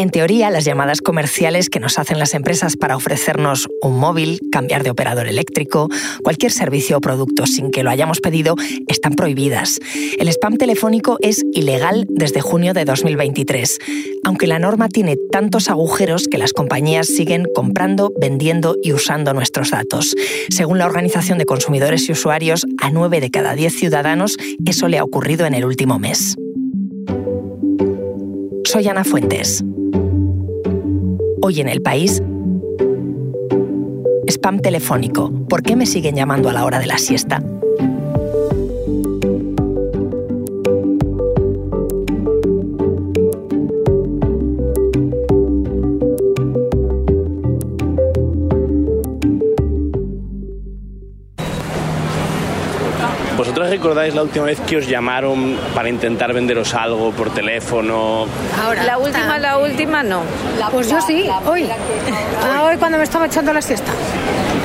En teoría, las llamadas comerciales que nos hacen las empresas para ofrecernos un móvil, cambiar de operador eléctrico, cualquier servicio o producto sin que lo hayamos pedido, están prohibidas. El spam telefónico es ilegal desde junio de 2023, aunque la norma tiene tantos agujeros que las compañías siguen comprando, vendiendo y usando nuestros datos. Según la Organización de Consumidores y Usuarios, a 9 de cada 10 ciudadanos eso le ha ocurrido en el último mes. Soy Ana Fuentes. Hoy en el país, spam telefónico. ¿Por qué me siguen llamando a la hora de la siesta? Recordáis la última vez que os llamaron para intentar venderos algo por teléfono? Ahora, la última, la última no. Pues yo sí, hoy. Ah, hoy cuando me estaba echando la siesta.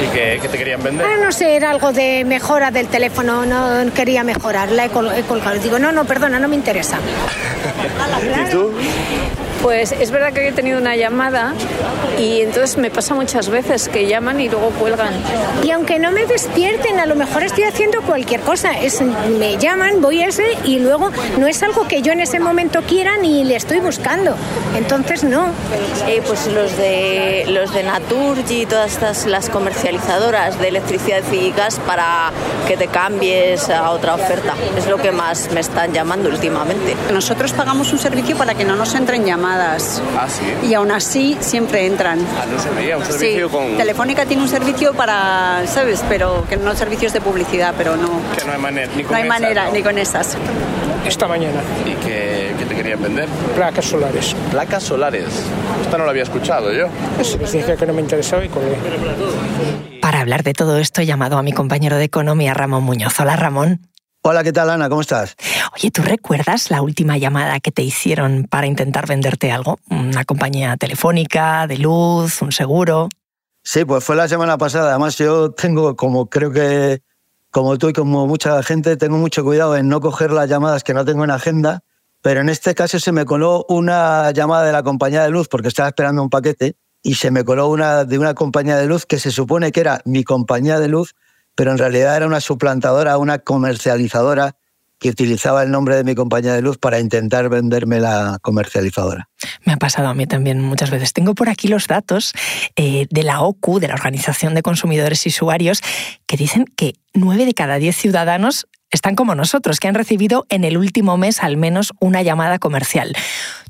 ¿Y qué, qué te querían vender? Ah, no sé, era algo de mejora del teléfono, no quería mejorar, la he, col- he colgado. Digo, no, no, perdona, no me interesa. ¿Y tú? Pues es verdad que he tenido una llamada y entonces me pasa muchas veces que llaman y luego cuelgan. Y aunque no me despierten, a lo mejor estoy haciendo cualquier cosa. Es, me llaman, voy a ese y luego no es algo que yo en ese momento quiera ni le estoy buscando. Entonces no. Eh, pues los de los de Naturgy y todas estas las comercializadoras de electricidad y gas para que te cambies a otra oferta. Es lo que más me están llamando últimamente. Nosotros pagamos un servicio para que no nos entren llamadas Ah, sí. y aún así siempre entran. Ah, no sabía, un Sí, servicio con... Telefónica tiene un servicio para, ¿sabes? Pero que no servicios de publicidad, pero no. Que no hay manera, ni con No hay esas, manera, ¿no? ni con esas. esta mañana, ¿Y qué, qué te querían vender? placas solares. Placas solares. Esta no la había escuchado yo. Eso les dije que no me interesaba y colgué. Para hablar de todo esto he llamado a mi compañero de economía, Ramón Muñoz. Hola, Ramón. Hola, ¿qué tal, Ana? ¿Cómo estás? Oye, ¿tú recuerdas la última llamada que te hicieron para intentar venderte algo? ¿Una compañía telefónica, de luz, un seguro? Sí, pues fue la semana pasada. Además, yo tengo, como creo que, como tú y como mucha gente, tengo mucho cuidado en no coger las llamadas que no tengo en agenda. Pero en este caso se me coló una llamada de la compañía de luz porque estaba esperando un paquete y se me coló una de una compañía de luz que se supone que era mi compañía de luz, pero en realidad era una suplantadora, una comercializadora que utilizaba el nombre de mi compañía de luz para intentar venderme la comercializadora. Me ha pasado a mí también muchas veces. Tengo por aquí los datos eh, de la OCU, de la Organización de Consumidores y Usuarios, que dicen que 9 de cada 10 ciudadanos están como nosotros, que han recibido en el último mes al menos una llamada comercial.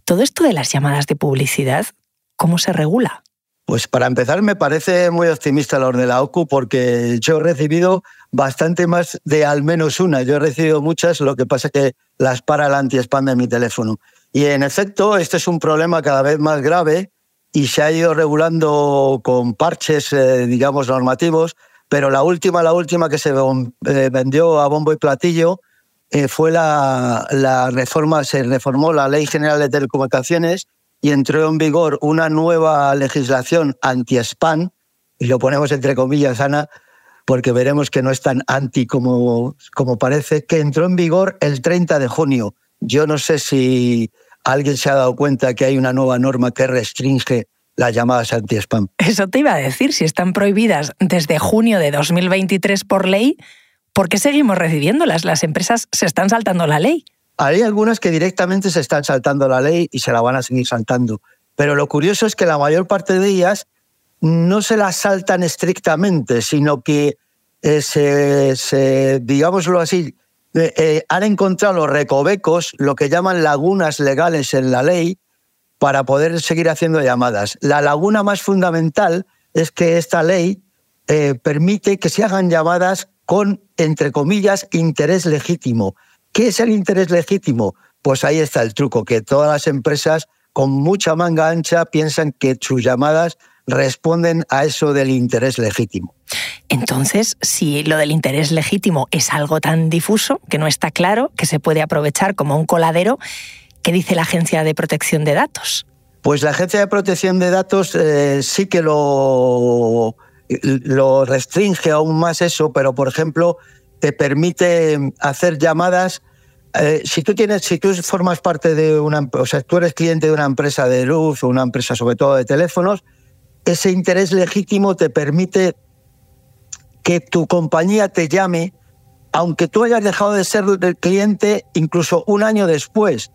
Todo esto de las llamadas de publicidad, ¿cómo se regula? Pues para empezar me parece muy optimista los de la OCU porque yo he recibido bastante más de al menos una. Yo he recibido muchas, lo que pasa es que las para el anti-spam de mi teléfono. Y en efecto, este es un problema cada vez más grave y se ha ido regulando con parches, eh, digamos, normativos, pero la última, la última que se eh, vendió a bombo y platillo eh, fue la, la reforma, se reformó la Ley General de Telecomunicaciones y entró en vigor una nueva legislación anti-spam, y lo ponemos entre comillas, Ana, porque veremos que no es tan anti como, como parece, que entró en vigor el 30 de junio. Yo no sé si alguien se ha dado cuenta que hay una nueva norma que restringe las llamadas anti-spam. Eso te iba a decir, si están prohibidas desde junio de 2023 por ley, ¿por qué seguimos recibiéndolas? Las empresas se están saltando la ley. Hay algunas que directamente se están saltando la ley y se la van a seguir saltando. Pero lo curioso es que la mayor parte de ellas no se las saltan estrictamente, sino que eh, se, digámoslo así, eh, eh, han encontrado recovecos, lo que llaman lagunas legales en la ley, para poder seguir haciendo llamadas. La laguna más fundamental es que esta ley permite que se hagan llamadas con, entre comillas, interés legítimo. ¿Qué es el interés legítimo? Pues ahí está el truco, que todas las empresas con mucha manga ancha piensan que sus llamadas responden a eso del interés legítimo. Entonces, si lo del interés legítimo es algo tan difuso, que no está claro, que se puede aprovechar como un coladero, ¿qué dice la Agencia de Protección de Datos? Pues la Agencia de Protección de Datos eh, sí que lo, lo restringe aún más eso, pero por ejemplo te permite hacer llamadas eh, si tú tienes, si tú formas parte de una, o sea, tú eres cliente de una empresa de luz o una empresa sobre todo de teléfonos, ese interés legítimo te permite que tu compañía te llame, aunque tú hayas dejado de ser el cliente incluso un año después.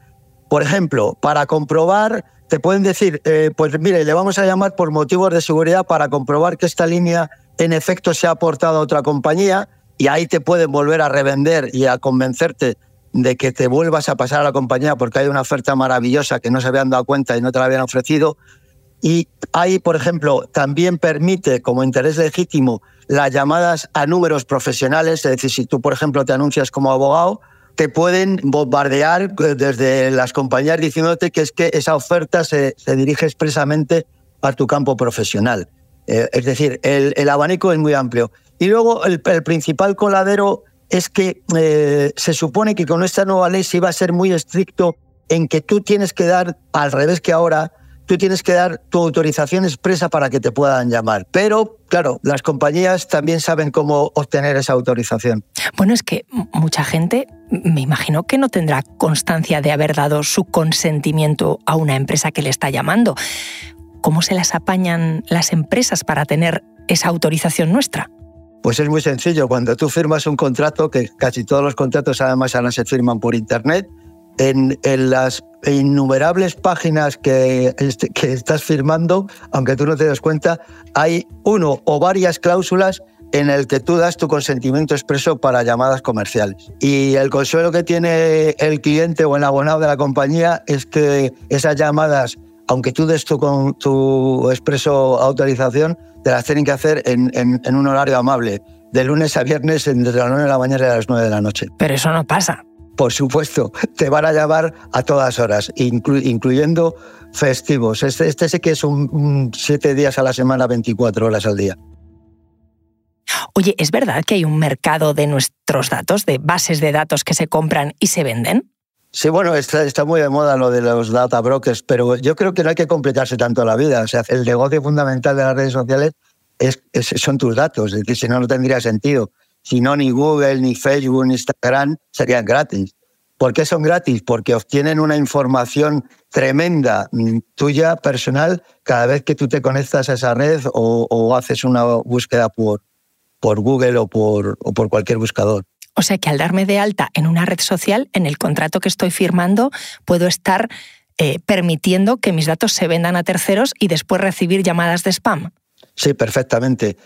Por ejemplo, para comprobar, te pueden decir, eh, pues mire, le vamos a llamar por motivos de seguridad para comprobar que esta línea en efecto se ha aportado a otra compañía y ahí te pueden volver a revender y a convencerte de que te vuelvas a pasar a la compañía porque hay una oferta maravillosa que no se habían dado cuenta y no te la habían ofrecido. Y ahí, por ejemplo, también permite como interés legítimo las llamadas a números profesionales, es decir, si tú, por ejemplo, te anuncias como abogado, te pueden bombardear eh, desde las compañías diciéndote que es que esa oferta se, se dirige expresamente a tu campo profesional. Eh, es decir, el, el, abanico es muy amplio. Y luego el, principal coladero es que eh, se supone que con esta nueva ley se iba a ser muy estricto en que tú tienes que dar, al revés que ahora, tú tienes que dar tu autorización expresa para que te puedan llamar. Pero, claro, las compañías también saben cómo obtener esa autorización. Bueno, es que mucha gente, me imagino que no tendrá constancia de haber dado su consentimiento a una empresa que le está llamando. ¿Cómo se las apañan las empresas para tener esa autorización nuestra? Pues es muy sencillo. Cuando tú firmas un contrato, que casi todos los contratos además ahora se firman por Internet, en, las innumerables páginas que, que estás firmando, aunque tú no te des cuenta, hay uno o varias cláusulas en el que tú das tu consentimiento expreso para llamadas comerciales. Y el consuelo que tiene el cliente o el abonado de la compañía es que esas llamadas, aunque tú des tu, tu expreso autorización, te las tienen que hacer en, en, en un horario amable, de lunes a viernes, desde las 9 de la mañana y las 9 de la noche. Pero eso no pasa por supuesto, te van a llamar a todas horas, inclu incluyendo festivos. Este, este sí que es un, un, siete días a la semana, 24 horas al día. Oye, ¿es verdad que hay un mercado de nuestros datos, de bases de datos que se compran y se venden? Sí, bueno, está, muy de moda lo de los data brokers, pero yo creo que no hay que complicarse tanto la vida. O sea, el negocio fundamental de las redes sociales es, es, son tus datos, es decir, si no, no tendría sentido. Si no, ni Google, ni Facebook, ni Instagram serían gratis. ¿Por qué son gratis? Porque obtienen una información tremenda mm, tuya, personal, cada vez que tú te conectas a esa red o, o haces una búsqueda por, por Google o por, o por cualquier buscador. O sea que al darme de alta en una red social, en el contrato que estoy firmando, puedo estar eh, permitiendo que mis datos se vendan a terceros y después recibir llamadas de spam. Sí, perfectamente.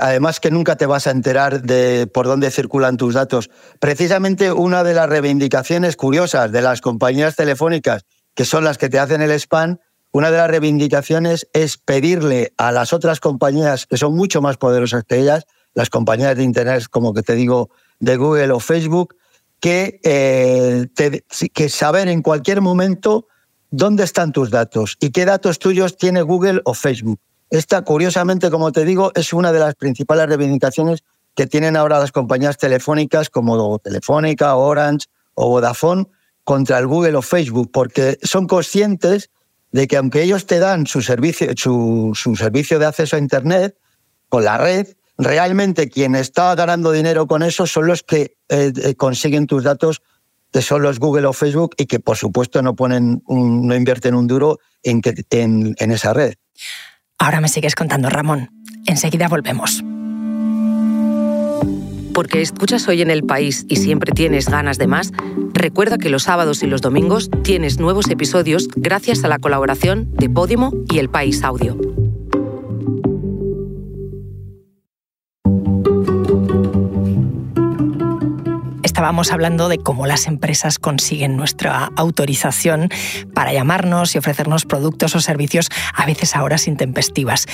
Además que nunca te vas a enterar de por dónde circulan tus datos. Precisamente una de las reivindicaciones curiosas de las compañías telefónicas, que son las que te hacen el spam, una de las reivindicaciones es pedirle a las otras compañías, que son mucho más poderosas que ellas, las compañías de Internet, como que te digo, de Google o Facebook, que, eh, saber en cualquier momento dónde están tus datos y qué datos tuyos tiene Google o Facebook. Esta, curiosamente, como te digo, es una de las principales reivindicaciones que tienen ahora las compañías telefónicas como Telefónica, Orange o Vodafone contra el Google o Facebook, porque son conscientes de que aunque ellos te dan su servicio, su, su servicio de acceso a Internet con la red, realmente quien está ganando dinero con eso son los que eh, eh, consiguen tus datos, que son los Google o Facebook y que por supuesto no ponen un, no invierten un duro en, que, en, en esa red. Ahora me sigues contando, Ramón. Enseguida volvemos. Porque escuchas hoy en el país y siempre tienes ganas de más, recuerda que los sábados y los domingos tienes nuevos episodios gracias a la colaboración de Podimo y El País Audio. Estábamos hablando de cómo las empresas consiguen nuestra autorización para llamarnos y ofrecernos productos o servicios a veces a horas intempestivas.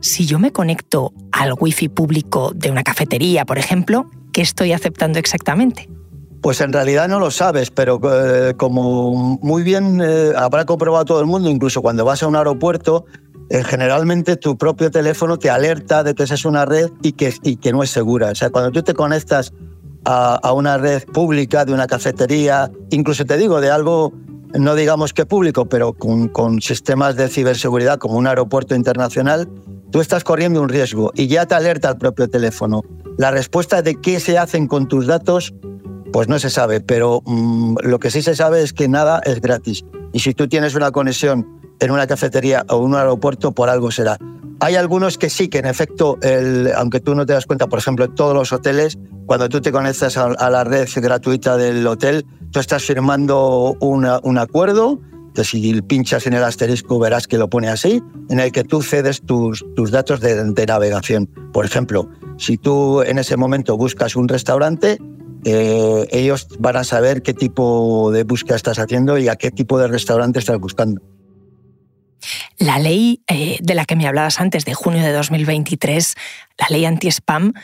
Si yo me conecto al wifi público de una cafetería, por ejemplo, ¿qué estoy aceptando exactamente? Pues en realidad no lo sabes, pero eh, como muy bien eh, habrá comprobado todo el mundo, incluso cuando vas a un aeropuerto, eh, generalmente tu propio teléfono te alerta de que esa es una red y que, y que no es segura. O sea, cuando tú te conectas a, una red pública, de una cafetería, incluso te digo, de algo, no digamos que público, pero con, sistemas de ciberseguridad como un aeropuerto internacional, tú estás corriendo un riesgo y ya te alerta el propio teléfono. La respuesta de qué se hacen con tus datos Pues no se sabe, pero mm, lo que sí se sabe es que nada es gratis. Y si tú tienes una conexión en una cafetería o un aeropuerto, por algo será. Hay algunos que sí, que en efecto, aunque tú no te das cuenta, por ejemplo, en todos los hoteles, cuando tú te conectas a, la red gratuita del hotel, tú estás firmando un acuerdo que si pinchas en el asterisco verás que lo pone así, en el que tú cedes tus, tus datos de, navegación. Por ejemplo, si tú en ese momento buscas un restaurante, eh, ellos van a saber qué tipo de búsqueda estás haciendo y a qué tipo de restaurante estás buscando. La ley eh, de la que me hablabas antes, de junio de 2023, la ley anti-spam,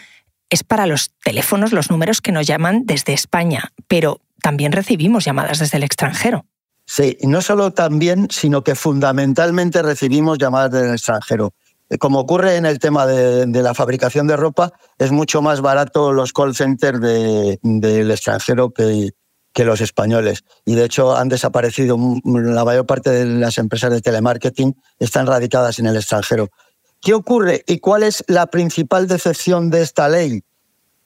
es para los teléfonos, los números que nos llaman desde España, pero también recibimos llamadas desde el extranjero. Sí, no solo también, sino que fundamentalmente recibimos llamadas del extranjero. Como ocurre en el tema de, la fabricación de ropa, es mucho más barato los call centers del extranjero que, que los españoles. Y de hecho han desaparecido la mayor parte de las empresas de telemarketing, están radicadas en el extranjero. ¿Qué ocurre y cuál es la principal decepción de esta ley?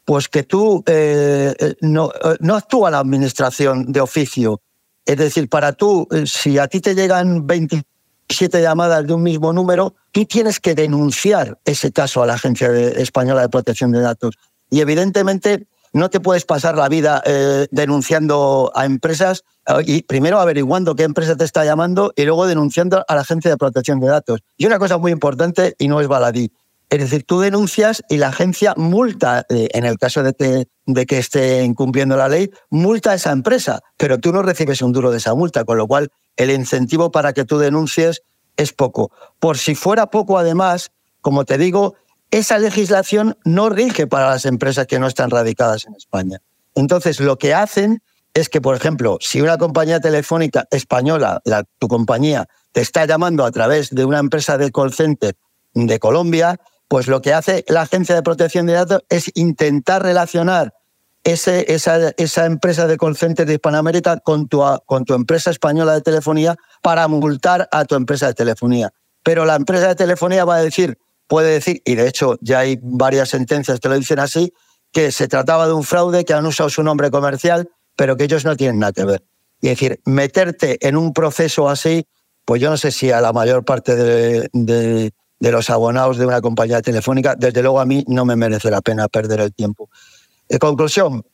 Pues que tú eh, eh, no, no actúa la administración de oficio, es decir, para tú, eh, si a ti te llegan 27 llamadas de un mismo número, tú tienes que denunciar ese caso a la Agencia Española de Protección de Datos. Y evidentemente no te puedes pasar la vida eh, denunciando a empresas eh, y primero averiguando qué empresa te está llamando y luego denunciando a la Agencia de Protección de Datos. Y una cosa muy importante y no es baladí. Es decir, tú denuncias y la agencia multa, eh, en el caso de que, de que esté incumpliendo la ley, multa a esa empresa, pero tú no recibes un duro de esa multa, con lo cual el incentivo para que tú denuncies es poco. Por si fuera poco, además, como te digo, esa legislación no rige para las empresas que no están radicadas en España. Entonces, lo que hacen es que, por ejemplo, si una compañía telefónica española, tu compañía, te está llamando a través de una empresa de call center de Colombia, pues lo que hace la Agencia de Protección de Datos es intentar relacionar esa, esa, empresa de call de Hispanoamérica con tu empresa española de telefonía para multar a tu empresa de telefonía. Pero la empresa de telefonía va a decir, puede decir, y de hecho ya hay varias sentencias que lo dicen así, que se trataba de un fraude, que han usado su nombre comercial, pero que ellos no tienen nada que ver. Y es decir, meterte en un proceso así, pues yo no sé si a la mayor parte de, de los abonados de una compañía telefónica, desde luego a mí no me merece la pena perder el tiempo. En conclusión,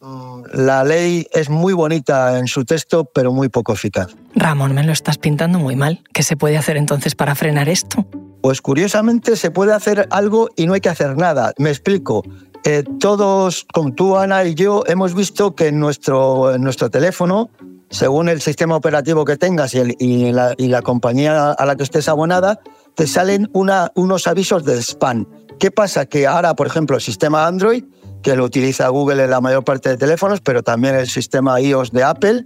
la ley es muy bonita en su texto, pero muy poco eficaz. Ramón, me lo estás pintando muy mal. ¿Qué se puede hacer entonces para frenar esto? Pues curiosamente se puede hacer algo y no hay que hacer nada. Me explico. Eh, todos, como tú, Ana y yo, hemos visto que en nuestro, en nuestro teléfono, según el sistema operativo que tengas y, y, la, y la compañía a la que estés abonada, te salen una, unos avisos de spam. ¿Qué pasa? Que ahora, por ejemplo, el sistema Android, que lo utiliza Google en la mayor parte de teléfonos, pero también el sistema iOS de Apple,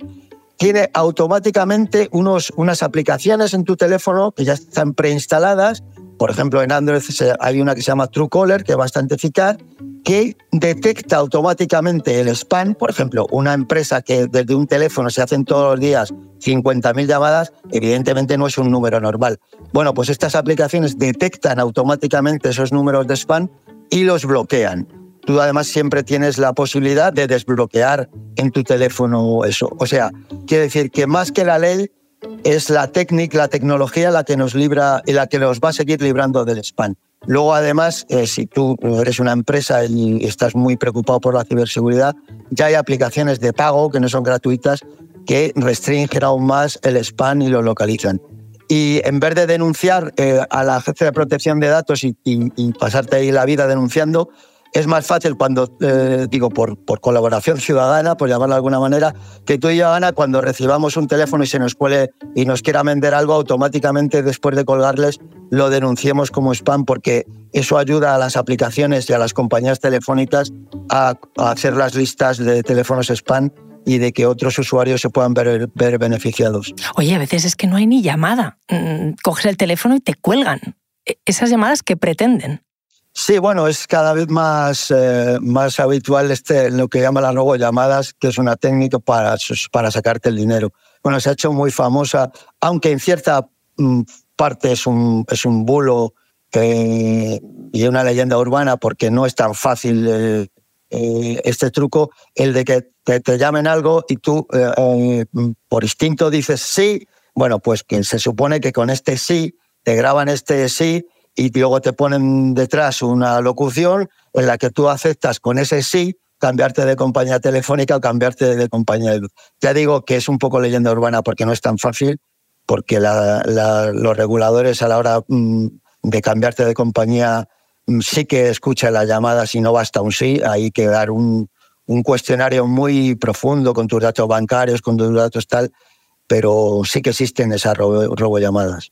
tiene automáticamente unos, unas aplicaciones en tu teléfono que ya están preinstaladas. Por ejemplo, en Android hay una que se llama Truecaller, que es bastante eficaz, que detecta automáticamente el spam. Por ejemplo, una empresa que desde un teléfono se hacen todos los días 50.000 llamadas, evidentemente no es un número normal. Bueno, pues estas aplicaciones detectan automáticamente esos números de spam y los bloquean. Tú además siempre tienes la posibilidad de desbloquear en tu teléfono eso. O sea, quiere decir que más que la ley es la técnica, la tecnología la que nos libra y la que nos va a seguir librando del spam. Luego, además, eh, si tú eres una empresa y estás muy preocupado por la ciberseguridad, ya hay aplicaciones de pago que no son gratuitas que restringen aún más el spam y lo localizan. Y en vez de denunciar eh, a la Agencia de Protección de Datos y, y pasarte ahí la vida denunciando, es más fácil cuando, eh, digo, por, colaboración ciudadana, por llamarlo de alguna manera, que tú y yo, Ana, cuando recibamos un teléfono y se nos cuele y nos quiera vender algo, automáticamente después de colgarles lo denunciemos como spam, porque eso ayuda a las aplicaciones y a las compañías telefónicas a, hacer las listas de teléfonos spam y de que otros usuarios se puedan ver, ver, beneficiados. Oye, a veces es que no hay ni llamada. Mm, coges el teléfono y te cuelgan. E, esas llamadas que pretenden. Sí, bueno, es cada vez más, eh, más habitual este, lo que llaman las llamadas, que es una técnica para, para sacarte el dinero. Bueno, se ha hecho muy famosa, aunque en cierta mm, parte es un, es un bulo y una leyenda urbana, porque no es tan fácil eh, eh, este truco, el de que te, llamen algo y tú por instinto dices sí, bueno, pues que se supone que con este sí te graban este sí y luego te ponen detrás una locución en la que tú aceptas con ese sí cambiarte de compañía telefónica o cambiarte de compañía de luz. Ya digo que es un poco leyenda urbana porque no es tan fácil, porque los reguladores a la hora mm, de cambiarte de compañía mm, sí que escuchan las llamadas y no basta un sí, hay que dar un, cuestionario muy profundo con tus datos bancarios, con tus datos tal, pero sí que existen esas robo, llamadas.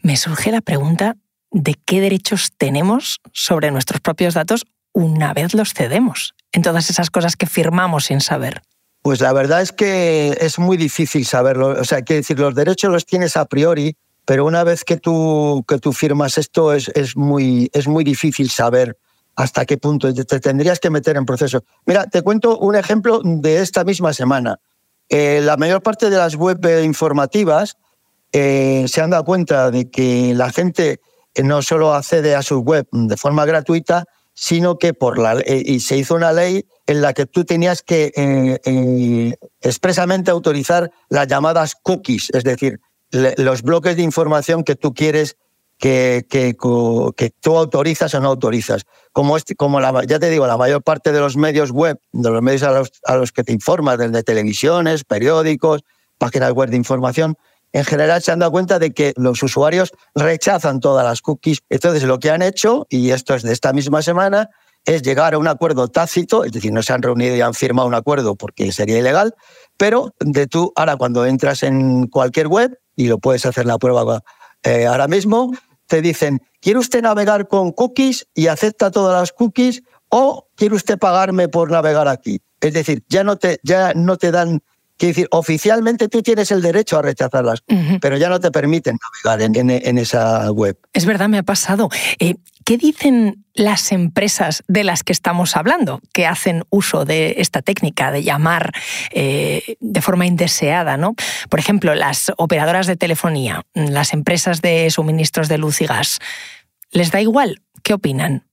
Me surge la pregunta de qué derechos tenemos sobre nuestros propios datos una vez los cedemos en todas esas cosas que firmamos sin saber? Pues la verdad es que es muy difícil saberlo. O sea, que decir, los derechos los tienes a priori, pero una vez que tú, que tú firmas esto es, es, muy, es muy difícil saber hasta qué punto te tendrías que meter en proceso. Mira, te cuento un ejemplo de esta misma semana. Eh, la mayor parte de las web informativas eh, se han dado cuenta de que la gente no solo accede a su web de forma gratuita, sino que por la eh, y se hizo una ley en la que tú tenías que eh, eh, expresamente autorizar las llamadas cookies, es decir, los bloques de información que tú quieres que, que, que, tú autorizas o no autorizas. Como, este, como la, ya te digo, la mayor parte de los medios web, de los medios a los, a los que te informas, desde televisiones, periódicos, páginas web de información, en general se han dado cuenta de que los usuarios rechazan todas las cookies. Entonces, lo que han hecho, y esto es de esta misma semana, es llegar a un acuerdo tácito, es decir, no se han reunido y han firmado un acuerdo porque sería ilegal, pero de tú, ahora cuando entras en cualquier web, y lo puedes hacer la prueba eh, ahora mismo, te dicen, ¿quiere usted navegar con cookies y acepta todas las cookies o quiere usted pagarme por navegar aquí? Es decir, ya no te, ya no te dan Quiere decir, oficialmente tú tienes el derecho a rechazarlas, pero ya no te permiten navegar en, esa web. Es verdad, me ha pasado. Eh, ¿Qué dicen las empresas de las que estamos hablando, que hacen uso de esta técnica de llamar eh, de forma indeseada? ¿no? Por ejemplo, las operadoras de telefonía, las empresas de suministros de luz y gas. ¿Les da igual? ¿Qué opinan?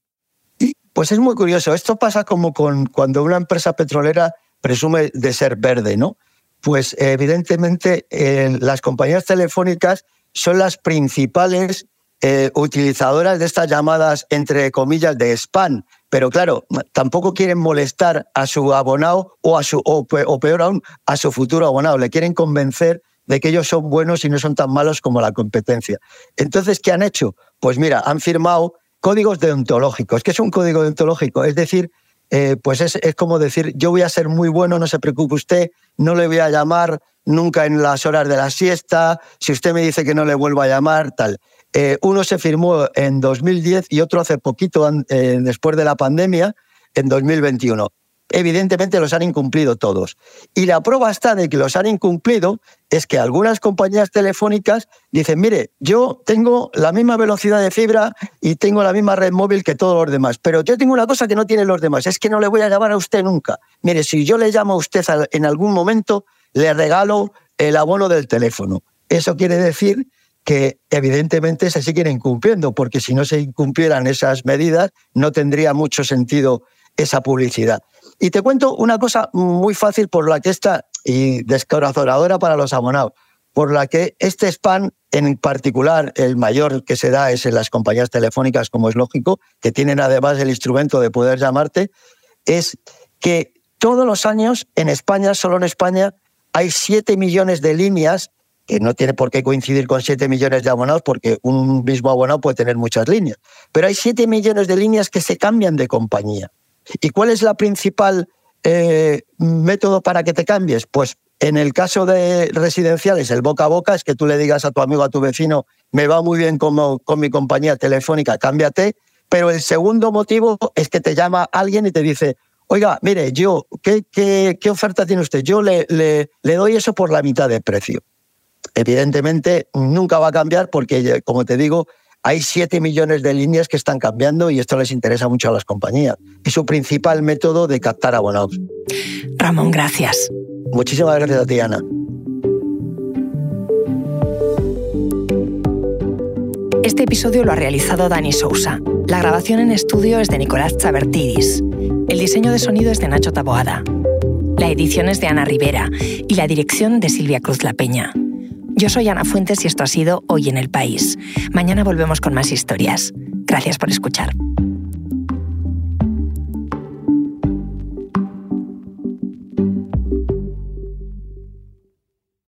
Pues es muy curioso. Esto pasa como con cuando una empresa petrolera presume de ser verde, ¿no? Pues evidentemente eh, las compañías telefónicas son las principales eh, utilizadoras de estas llamadas, entre comillas, de spam. Pero claro, tampoco quieren molestar a su abonado o, a su, o, peor aún, a su futuro abonado. Le quieren convencer de que ellos son buenos y no son tan malos como la competencia. Entonces, ¿qué han hecho? Pues mira, han firmado códigos deontológicos. ¿Qué es un código deontológico? Es decir, eh, pues es, como decir, yo voy a ser muy bueno, no se preocupe usted, no le voy a llamar nunca en las horas de la siesta, si usted me dice que no le vuelvo a llamar, tal. Eh, uno se firmó en 2010 y otro hace poquito, eh, después de la pandemia, en 2021 evidentemente los han incumplido todos. Y la prueba está de que los han incumplido es que algunas compañías telefónicas dicen, mire, yo tengo la misma velocidad de fibra y tengo la misma red móvil que todos los demás, pero yo tengo una cosa que no tienen los demás, es que no le voy a llamar a usted nunca. Mire, si yo le llamo a usted en algún momento, le regalo el abono del teléfono. Eso quiere decir que evidentemente se siguen incumpliendo, porque si no se incumplieran esas medidas, no tendría mucho sentido esa publicidad. Y te cuento una cosa muy fácil por la que está, y descorazonadora para los abonados, por la que este spam en particular, el mayor que se da es en las compañías telefónicas, como es lógico, que tienen además el instrumento de poder llamarte, es que todos los años en España, solo en España, hay 7 millones de líneas, que no tiene por qué coincidir con 7 millones de abonados, porque un mismo abonado puede tener muchas líneas, pero hay 7 millones de líneas que se cambian de compañía. ¿Y cuál es la principal eh, método para que te cambies? Pues en el caso de residenciales, el boca a boca es que tú le digas a tu amigo, a tu vecino, me va muy bien con mi compañía telefónica, cámbiate. Pero el segundo motivo es que te llama alguien y te dice, oiga, mire, yo, ¿qué, qué, oferta tiene usted? Yo le, le, le doy eso por la mitad de precio. Evidentemente, nunca va a cambiar porque, como te digo, hay 7 millones de líneas que están cambiando y esto les interesa mucho a las compañías. Es su principal método de captar abonados. Ramón, gracias. Muchísimas gracias a ti, Ana. Este episodio lo ha realizado Dani Sousa. La grabación en estudio es de Nicolás Chabertidis. El diseño de sonido es de Nacho Taboada. La edición es de Ana Rivera y la dirección de Silvia Cruz La Peña. Yo soy Ana Fuentes y esto ha sido Hoy en el País. Mañana volvemos con más historias. Gracias por escuchar.